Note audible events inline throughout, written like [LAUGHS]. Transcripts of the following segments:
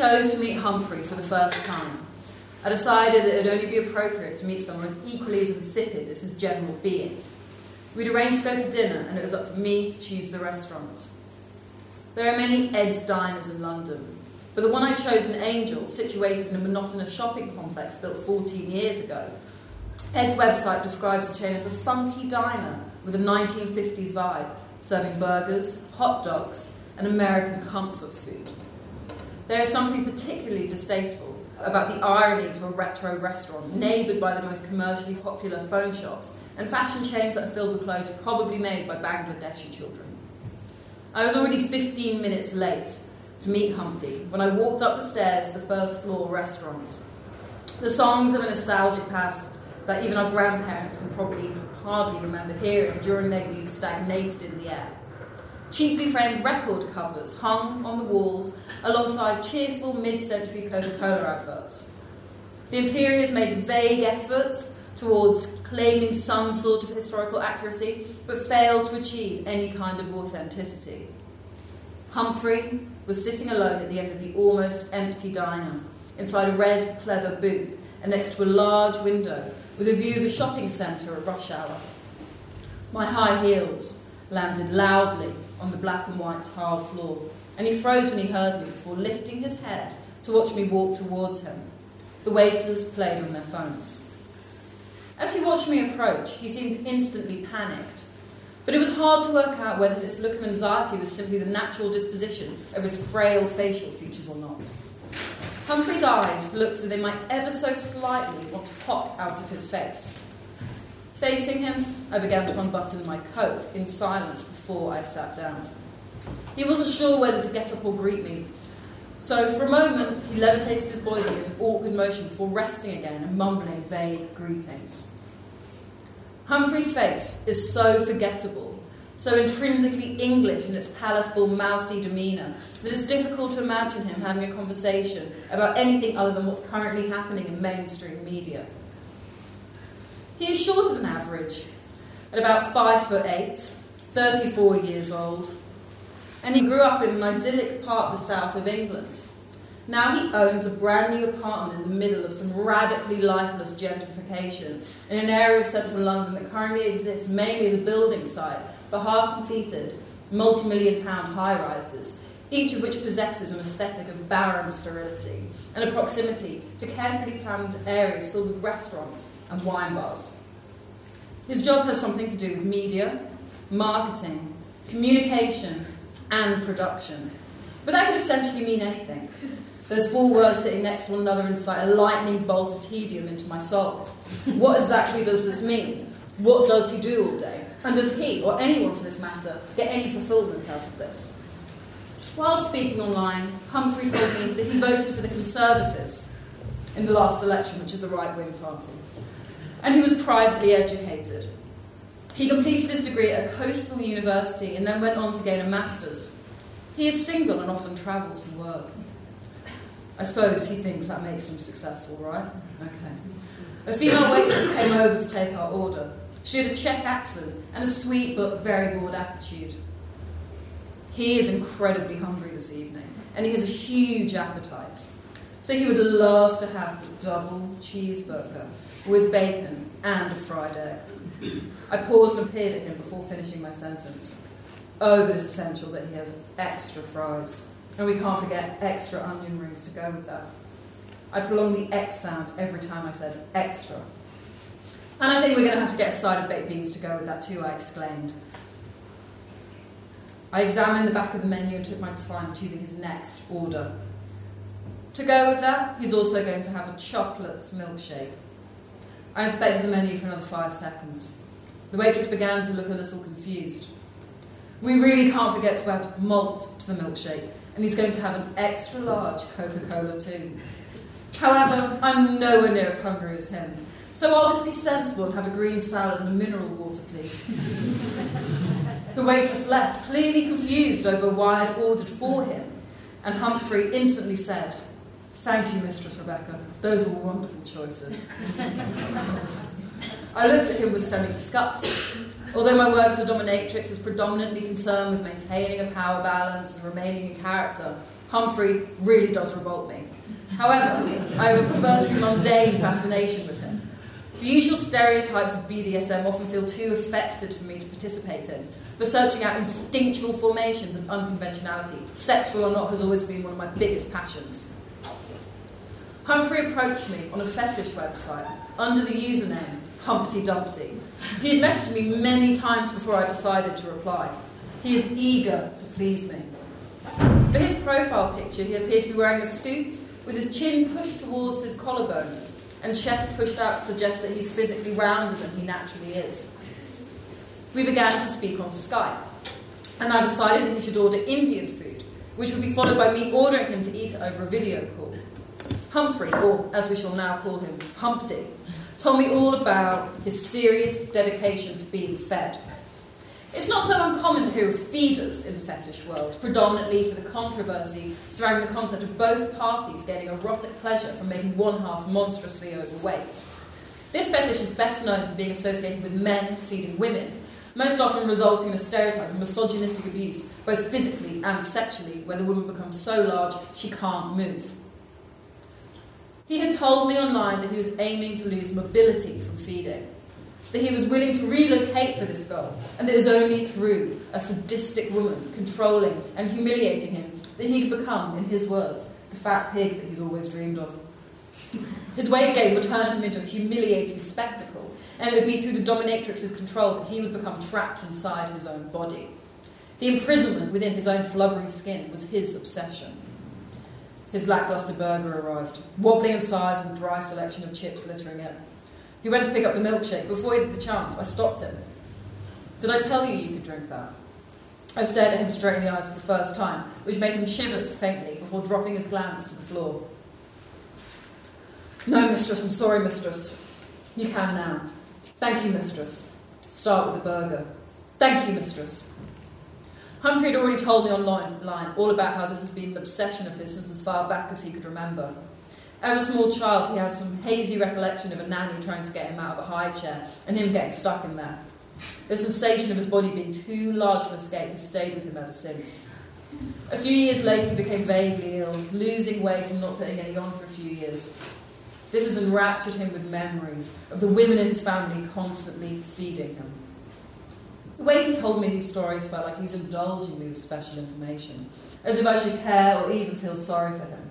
chose to meet Humphrey for the first time, I decided that it would only be appropriate to meet someone as equally as insipid as his general being. We'd arranged to go for dinner, and it was up for me to choose the restaurant. There are many Ed's diners in London, but the one I chose in Angel, situated in a monotonous shopping complex built 14 years ago. Ed's website describes the chain as a funky diner with a 1950s vibe, serving burgers, hot dogs, and American comfort food. There is something particularly distasteful about the irony to a retro restaurant, neighboured by the most commercially popular phone shops and fashion chains that are filled with clothes probably made by Bangladeshi children. I was already 15 minutes late to meet Humpty when I walked up the stairs to the first floor restaurant. The songs of a nostalgic past that even our grandparents can probably hardly remember hearing during their youth stagnated in the air. Cheaply framed record covers hung on the walls alongside cheerful mid century Coca Cola adverts. The interiors made vague efforts towards claiming some sort of historical accuracy, but failed to achieve any kind of authenticity. Humphrey was sitting alone at the end of the almost empty diner, inside a red pleather booth and next to a large window with a view of the shopping centre at rush hour. My high heels landed loudly on the black and white tile floor, and he froze when he heard me before lifting his head to watch me walk towards him. The waiters played on their phones. As he watched me approach, he seemed instantly panicked. But it was hard to work out whether this look of anxiety was simply the natural disposition of his frail facial features or not. Humphrey's eyes looked as if they might ever so slightly want to pop out of his face. Facing him, I began to unbutton my coat in silence before I sat down. He wasn't sure whether to get up or greet me, so for a moment he levitated his body in an awkward motion before resting again and mumbling vague greetings. Humphrey's face is so forgettable, so intrinsically English in its palatable, mousy demeanour, that it's difficult to imagine him having a conversation about anything other than what's currently happening in mainstream media. He is shorter than average, at about five foot eight, 34 years old, and he grew up in an idyllic part of the south of England. Now he owns a brand new apartment in the middle of some radically lifeless gentrification in an area of central London that currently exists mainly as a building site for half completed, multi million pound high rises, each of which possesses an aesthetic of barren sterility and a proximity to carefully planned areas filled with restaurants and wine bars. His job has something to do with media, marketing, communication, and production. But that could essentially mean anything. There's four words sitting next to one another incite a lightning bolt of tedium into my soul. What exactly does this mean? What does he do all day? And does he, or anyone for this matter, get any fulfillment out of this? While speaking online, Humphrey told me that he voted for the Conservatives in the last election, which is the right wing party. And he was privately educated. He completed his degree at a coastal university and then went on to gain a master's. He is single and often travels for work. I suppose he thinks that makes him successful, right? Okay. A female waitress came over to take our order. She had a Czech accent and a sweet but very bored attitude. He is incredibly hungry this evening, and he has a huge appetite. So he would love to have the double cheeseburger with bacon and a fried egg. I paused and peered at him before finishing my sentence. Oh, but it's essential that he has extra fries. And we can't forget extra onion rings to go with that. I prolonged the X sound every time I said extra. And I think we're going to have to get a side of baked beans to go with that too, I exclaimed. I examined the back of the menu and took my time choosing his next order. To go with that, he's also going to have a chocolate milkshake. I inspected the menu for another five seconds. The waitress began to look a little confused. We really can't forget to add malt to the milkshake, and he's going to have an extra large Coca Cola too. However, I'm nowhere near as hungry as him, so I'll just be sensible and have a green salad and a mineral water, please. [LAUGHS] the waitress left, clearly confused over why I'd ordered for him, and Humphrey instantly said, Thank you, Mistress Rebecca. Those were wonderful choices. I looked at him with semi disgust. Although my work as a dominatrix is predominantly concerned with maintaining a power balance and remaining in character, Humphrey really does revolt me. However, I have a perversely mundane fascination with him. The usual stereotypes of BDSM often feel too affected for me to participate in, but searching out instinctual formations of unconventionality, sexual or not, has always been one of my biggest passions. Humphrey approached me on a fetish website under the username Humpty Dumpty. He had messaged me many times before I decided to reply. He is eager to please me. For his profile picture, he appeared to be wearing a suit with his chin pushed towards his collarbone and chest pushed out to suggest that he's physically rounder than he naturally is. We began to speak on Skype, and I decided that he should order Indian food, which would be followed by me ordering him to eat over a video call. Humphrey, or as we shall now call him, Humpty, told me all about his serious dedication to being fed. It's not so uncommon to hear of feeders in the fetish world, predominantly for the controversy surrounding the concept of both parties getting erotic pleasure from making one half monstrously overweight. This fetish is best known for being associated with men feeding women, most often resulting in a stereotype of misogynistic abuse, both physically and sexually, where the woman becomes so large she can't move. He had told me online that he was aiming to lose mobility from feeding, that he was willing to relocate for this goal, and that it was only through a sadistic woman controlling and humiliating him that he could become, in his words, the fat pig that he's always dreamed of. His weight gain would turn him into a humiliating spectacle, and it would be through the dominatrix's control that he would become trapped inside his own body. The imprisonment within his own flubbery skin was his obsession. His lackluster burger arrived, wobbling in size with a dry selection of chips littering it. He went to pick up the milkshake. Before he had the chance, I stopped him. Did I tell you you could drink that? I stared at him straight in the eyes for the first time, which made him shiver faintly before dropping his glance to the floor. No, mistress, I'm sorry, mistress. You can now. Thank you, mistress. Start with the burger. Thank you, mistress. Humphrey had already told me online all about how this has been an obsession of his since as far back as he could remember. As a small child, he has some hazy recollection of a nanny trying to get him out of a high chair and him getting stuck in there. The sensation of his body being too large to escape has stayed with him ever since. A few years later, he became vaguely ill, losing weight and not putting any on for a few years. This has enraptured him with memories of the women in his family constantly feeding him. The way he told me these stories felt like he was indulging me with special information, as if I should care or even feel sorry for him.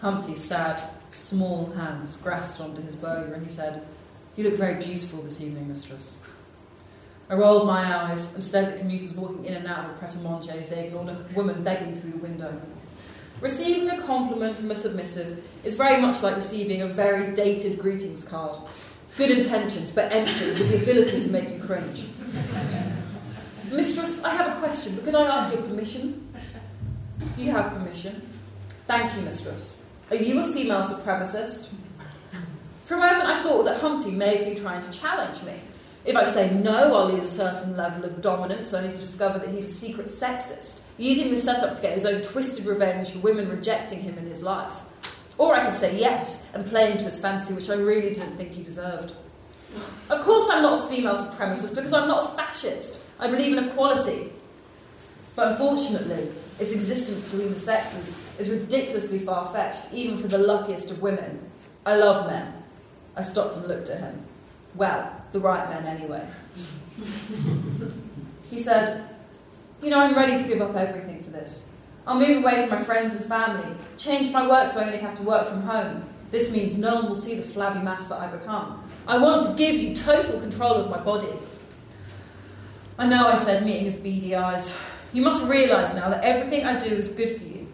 Humpty's sad, small hands grasped onto his burger and he said, You look very beautiful this evening, mistress. I rolled my eyes and stared at commuters walking in and out of a pret-a-manger as they ignored a woman begging through the window. Receiving a compliment from a submissive is very much like receiving a very dated greetings card. Good intentions, but empty, with the ability to make you cringe. Mistress, I have a question, but could I ask your permission? You have permission. Thank you, mistress. Are you a female supremacist? For a moment, I thought that Humpty may be trying to challenge me. If I say no, I'll lose a certain level of dominance, only to discover that he's a secret sexist, using the setup to get his own twisted revenge for women rejecting him in his life. Or I could say yes and play into his fantasy, which I really didn't think he deserved. Of course, I'm not a female supremacist because I'm not a fascist. I believe in equality. But unfortunately, its existence between the sexes is ridiculously far fetched, even for the luckiest of women. I love men. I stopped and looked at him. Well, the right men anyway. [LAUGHS] he said, You know, I'm ready to give up everything for this. I'll move away from my friends and family, change my work so I only have to work from home. This means no one will see the flabby mass that I become. I want to give you total control of my body. I know I said meeting his beady eyes. You must realise now that everything I do is good for you.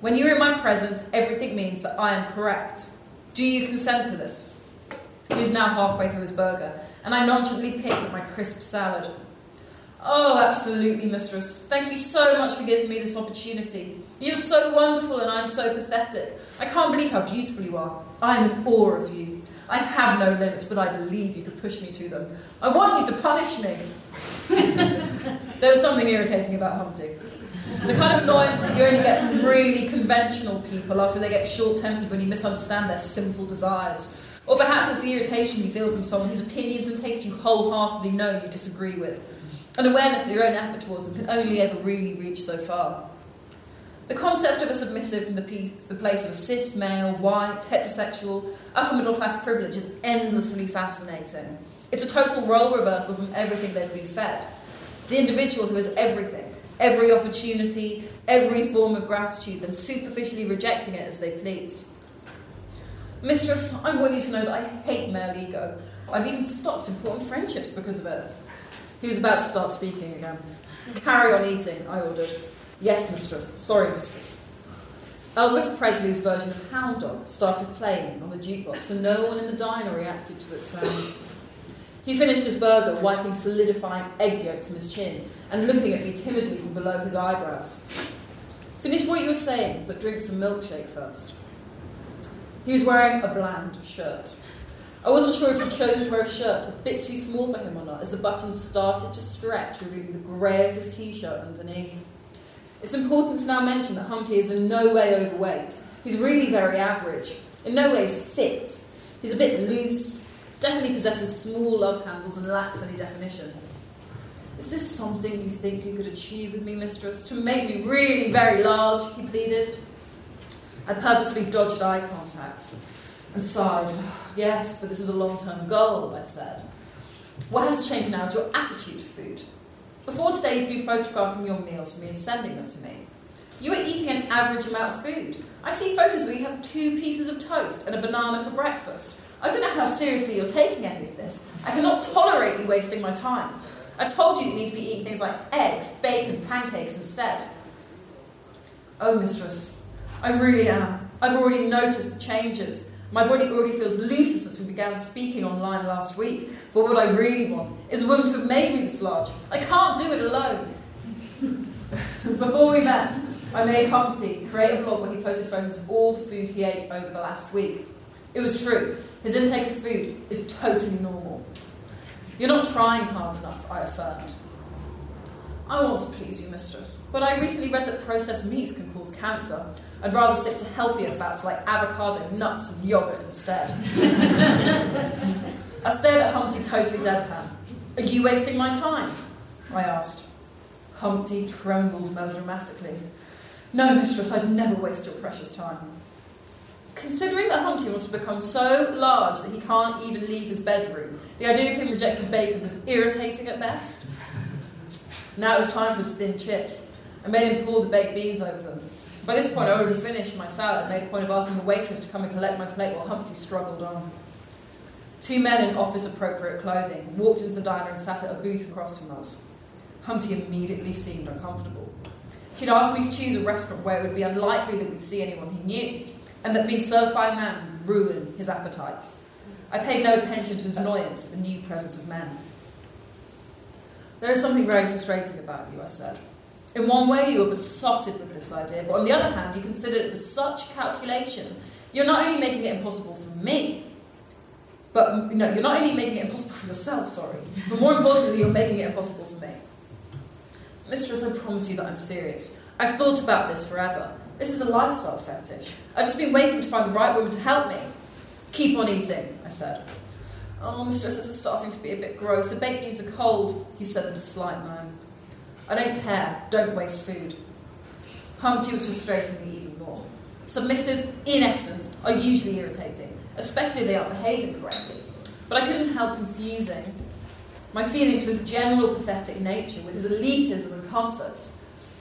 When you're in my presence, everything means that I am correct. Do you consent to this? He was now halfway through his burger, and I nonchalantly picked at my crisp salad. Oh, absolutely, mistress. Thank you so much for giving me this opportunity. You're so wonderful, and I'm so pathetic. I can't believe how beautiful you are. I'm in awe of you. I have no limits, but I believe you could push me to them. I want you to punish me. [LAUGHS] there was something irritating about Humpty. The kind of annoyance that you only get from really conventional people after they get short tempered when you misunderstand their simple desires. Or perhaps it's the irritation you feel from someone whose opinions and tastes you wholeheartedly know you disagree with. An awareness that your own effort towards them can only ever really reach so far. The concept of a submissive from the, piece, the place of a cis male, white, heterosexual, upper middle class privilege is endlessly fascinating. It's a total role reversal from everything they've been fed. The individual who has everything, every opportunity, every form of gratitude, then superficially rejecting it as they please. Mistress, I want you to know that I hate male ego. I've even stopped important friendships because of it. He was about to start speaking again. Carry on eating, I ordered. Yes, mistress. Sorry, mistress. Elvis Presley's version of Hound Dog started playing on the jukebox, and no one in the diner reacted to its sounds. He finished his burger, wiping solidifying egg yolk from his chin and looking at me timidly from below his eyebrows. Finish what you were saying, but drink some milkshake first. He was wearing a bland shirt. I wasn't sure if he'd chosen to wear a shirt a bit too small for him or not, as the buttons started to stretch, revealing the grey of his t shirt underneath. It's important to now mention that Humpty is in no way overweight. He's really very average. In no way is fit. He's a bit loose, definitely possesses small love handles, and lacks any definition. Is this something you think you could achieve with me, mistress? To make me really very large, he pleaded. I purposely dodged eye contact and sighed. Yes, but this is a long term goal, I said. What has changed now is your attitude to food. Before today, you've been photographing your meals for me and sending them to me. You are eating an average amount of food. I see photos where you have two pieces of toast and a banana for breakfast. I don't know how seriously you're taking any of this. I cannot tolerate you wasting my time. I told you you need to be eating things like eggs, bacon, pancakes instead. Oh, mistress, I really am. I've already noticed the changes. My body already feels looser since we began speaking online last week. But what I really want is a woman to have made me this large. I can't do it alone. [LAUGHS] Before we met, I made Humpty create a blog where he posted photos of all the food he ate over the last week. It was true. His intake of food is totally normal. You're not trying hard enough, I affirmed. I want to please you, mistress, but I recently read that processed meats can cause cancer. I'd rather stick to healthier fats like avocado, nuts, and yogurt instead. [LAUGHS] I stared at Humpty totally deadpan. Are you wasting my time? I asked. Humpty trembled melodramatically. No, mistress, I'd never waste your precious time. Considering that Humpty wants to become so large that he can't even leave his bedroom, the idea of him rejecting bacon was irritating at best. Now it was time for thin chips. I made him pour the baked beans over them. By this point, I already finished my salad and made a point of asking the waitress to come and collect my plate while Humpty struggled on. Two men in office appropriate clothing walked into the diner and sat at a booth across from us. Humpty immediately seemed uncomfortable. He'd asked me to choose a restaurant where it would be unlikely that we'd see anyone he knew, and that being served by a man would ruin his appetite. I paid no attention to his annoyance at the new presence of men. There is something very frustrating about you, I said. In one way, you are besotted with this idea, but on the other hand, you consider it with such calculation. You're not only making it impossible for me, but you're not only making it impossible for yourself, sorry, but more importantly, you're making it impossible for me. Mistress, I promise you that I'm serious. I've thought about this forever. This is a lifestyle fetish. I've just been waiting to find the right woman to help me. Keep on eating, I said. Oh, mistress, this is starting to be a bit gross. The baked beans are cold, he said with a slight moan. I don't care. Don't waste food. Humpty was frustrating me even more. Submissives, in essence, are usually irritating, especially if they aren't behaving correctly. But I couldn't help confusing my feelings for his general pathetic nature with his elitism and comfort.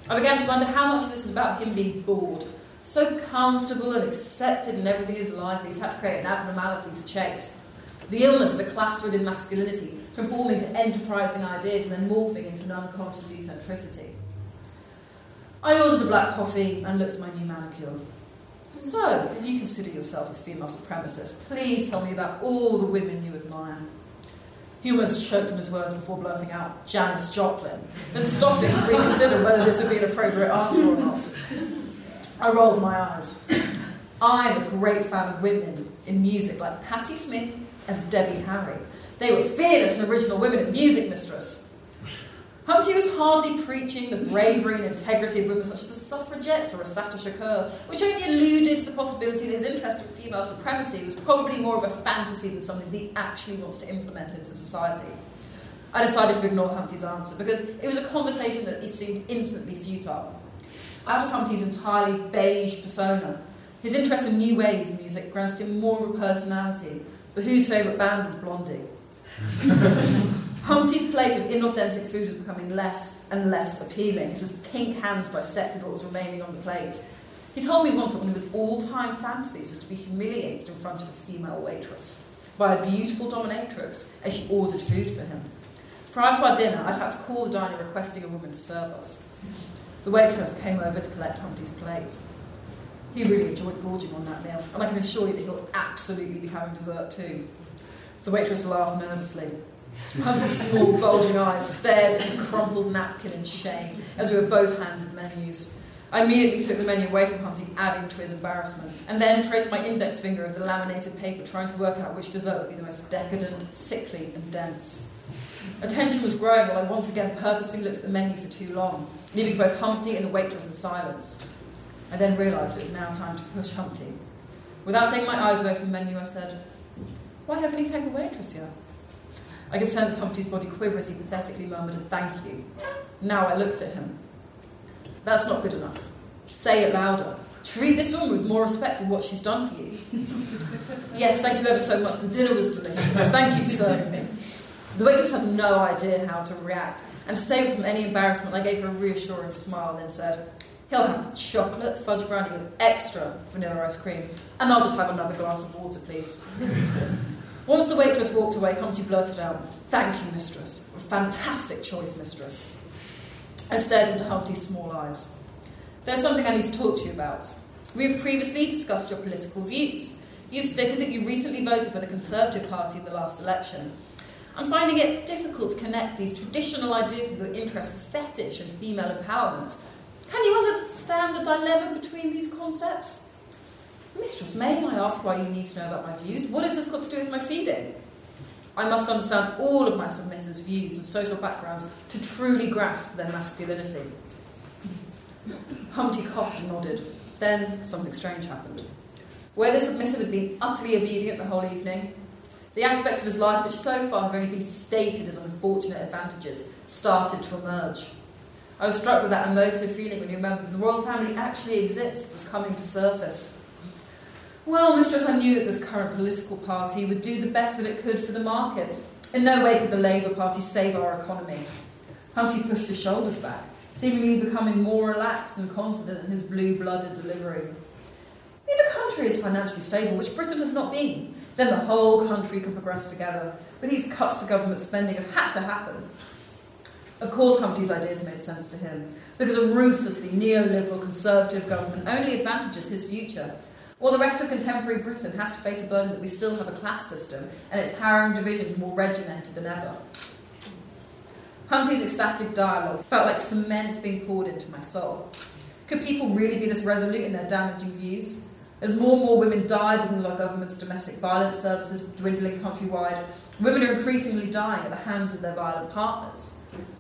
I began to wonder how much of this is about him being bored, so comfortable and accepted in everything in his life that he's had to create an abnormality to chase. The illness of a class-ridden masculinity, conforming to enterprising ideas and then morphing into an unconscious eccentricity. I ordered a black coffee and looked at my new manicure. So, if you consider yourself a female supremacist, please tell me about all the women you admire. He almost choked on his words before blurting out Janis Joplin, then stopped it to reconsider whether this would be an appropriate answer or not. I rolled my eyes. I'm a great fan of women in music like Patti Smith and Debbie Harry. They were fearless and original women in music, mistress. Humpty was hardly preaching the bravery and integrity of women such as the suffragettes or Assata Shakur, which only alluded to the possibility that his interest in female supremacy was probably more of a fantasy than something he actually wants to implement into society. I decided to ignore Humpty's answer because it was a conversation that seemed instantly futile. Out of Humpty's entirely beige persona, his interest in new wave music granted him more of a personality, but whose favourite band is Blondie? [LAUGHS] Humpty's plate of inauthentic food was becoming less and less appealing as his pink hands dissected what was remaining on the plate. He told me once that one of his all-time fantasies was to be humiliated in front of a female waitress by a beautiful dominatrix as she ordered food for him. Prior to our dinner, I'd had to call the diner requesting a woman to serve us. The waitress came over to collect Humpty's plate. He really enjoyed gorging on that meal, and I can assure you that he'll absolutely be having dessert too. The waitress laughed nervously. Humpty's small, [LAUGHS] bulging eyes stared at his crumpled napkin in shame as we were both handed menus. I immediately took the menu away from Humpty, adding to his embarrassment, and then traced my index finger of the laminated paper, trying to work out which dessert would be the most decadent, sickly, and dense. Attention was growing while I once again purposefully looked at the menu for too long, leaving both Humpty and the waitress in silence. I then realised it was now time to push Humpty. Without taking my eyes away from the menu, I said, Why haven't you thanked the waitress yet? I could sense Humpty's body quiver as he pathetically murmured a thank you. Now I looked at him. That's not good enough. Say it louder. Treat this woman with more respect for what she's done for you. [LAUGHS] yes, thank you ever so much. The dinner was delicious. Thank you for serving me. The waitress had no idea how to react, and to save her from any embarrassment, I gave her a reassuring smile and then said, He'll have chocolate fudge brownie with extra vanilla ice cream, and I'll just have another glass of water, please. [LAUGHS] Once the waitress walked away, Humpty blurted out, Thank you, mistress. A fantastic choice, mistress. I stared into Humpty's small eyes. There's something I need to talk to you about. We have previously discussed your political views. You've stated that you recently voted for the Conservative Party in the last election. I'm finding it difficult to connect these traditional ideas with your interest for fetish and female empowerment. Can you the dilemma between these concepts? Mistress, may I ask why you need to know about my views? What has this got to do with my feeding? I must understand all of my submissives' views and social backgrounds to truly grasp their masculinity. Humpty coughed and nodded. Then something strange happened. Where the submissive had been utterly obedient the whole evening, the aspects of his life which so far have only been stated as unfortunate advantages started to emerge. I was struck with that emotive feeling when you remember that the royal family actually exists was coming to surface. Well, mistress, I knew that this current political party would do the best that it could for the market. In no way could the Labour Party save our economy. Humpty pushed his shoulders back, seemingly becoming more relaxed and confident in his blue blooded delivery. If a country is financially stable, which Britain has not been, then the whole country can progress together. But these cuts to government spending have had to happen. Of course, Humpty's ideas made sense to him, because a ruthlessly neoliberal conservative government only advantages his future. While the rest of contemporary Britain has to face a burden that we still have a class system and its harrowing divisions more regimented than ever. Humpty's ecstatic dialogue felt like cement being poured into my soul. Could people really be this resolute in their damaging views? As more and more women die because of our government's domestic violence services dwindling countrywide, women are increasingly dying at the hands of their violent partners.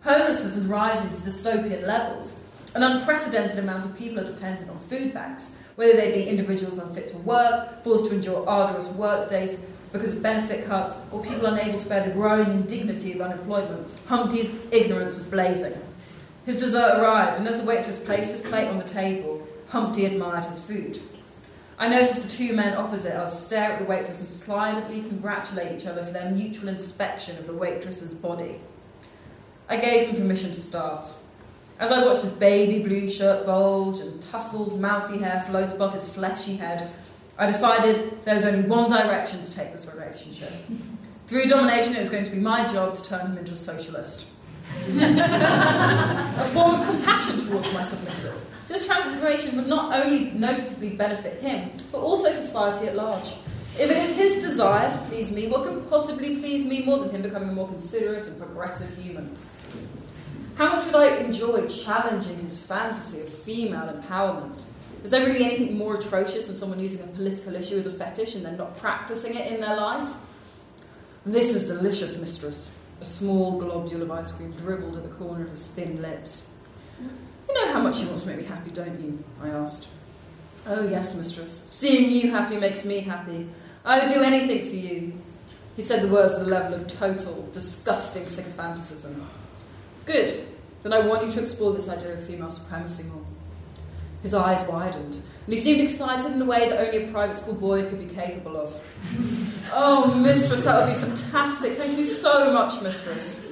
Homelessness is rising to dystopian levels. An unprecedented amount of people are dependent on food banks, whether they be individuals unfit to work, forced to endure arduous work days because of benefit cuts, or people unable to bear the growing indignity of unemployment. Humpty's ignorance was blazing. His dessert arrived, and as the waitress placed his plate on the table, Humpty admired his food. I noticed the two men opposite us stare at the waitress and silently congratulate each other for their mutual inspection of the waitress's body. I gave him permission to start. As I watched his baby blue shirt bulge and tousled, mousy hair float above his fleshy head, I decided there was only one direction to take this relationship. Through domination, it was going to be my job to turn him into a socialist. [LAUGHS] a form of compassion towards my submissive. This transformation would not only noticeably benefit him, but also society at large. If it is his desire to please me, what could possibly please me more than him becoming a more considerate and progressive human? How much would I enjoy challenging his fantasy of female empowerment? Is there really anything more atrocious than someone using a political issue as a fetish and then not practicing it in their life? This is delicious, mistress. A small globule of ice cream dribbled at the corner of his thin lips. You know how much you want to make me happy, don't you? I asked. Oh, yes, mistress. Seeing you happy makes me happy. I would do anything for you. He said the words at the level of total, disgusting sycophanticism. Good. Then I want you to explore this idea of female supremacy more. His eyes widened, and he seemed excited in a way that only a private school boy could be capable of. [LAUGHS] Oh, mistress, that would be fantastic. Thank you so much, mistress.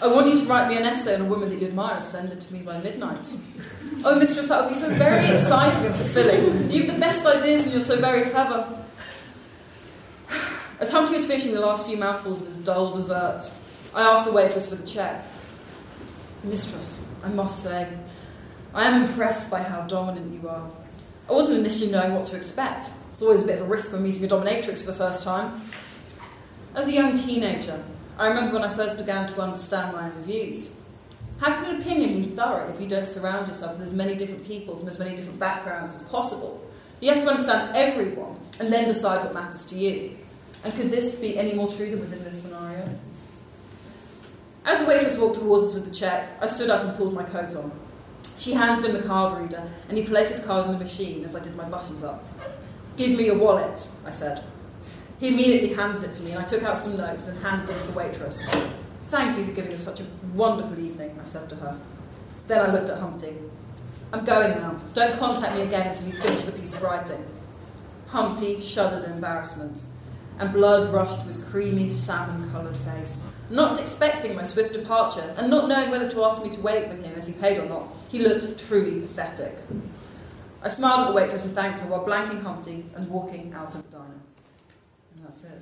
I want you to write me an essay on a woman that you admire and send it to me by midnight. Oh, mistress, that would be so very exciting and fulfilling. You've the best ideas and you're so very clever. [SIGHS] As Humpty was finishing the last few mouthfuls of his dull dessert, I asked the waitress for the cheque. Mistress, I must say, I am impressed by how dominant you are. I wasn't initially knowing what to expect. It's always a bit of a risk when meeting a dominatrix for the first time. As a young teenager, I remember when I first began to understand my own views. How can an opinion be thorough if you don't surround yourself with as many different people from as many different backgrounds as possible? You have to understand everyone and then decide what matters to you. And could this be any more true than within this scenario? As the waitress walked towards us with the cheque, I stood up and pulled my coat on. She handed him the card reader, and he placed his card in the machine as I did my buttons up. Give me your wallet, I said. He immediately handed it to me, and I took out some notes and handed them to the waitress. Thank you for giving us such a wonderful evening, I said to her. Then I looked at Humpty. I'm going now. Don't contact me again until you finish the piece of writing. Humpty shuddered in embarrassment, and blood rushed to his creamy, salmon coloured face. Not expecting my swift departure, and not knowing whether to ask me to wait with him as he paid or not, he looked truly pathetic. I smiled at the waitress and thanked her while blanking Humpty and walking out of the diner. That's it.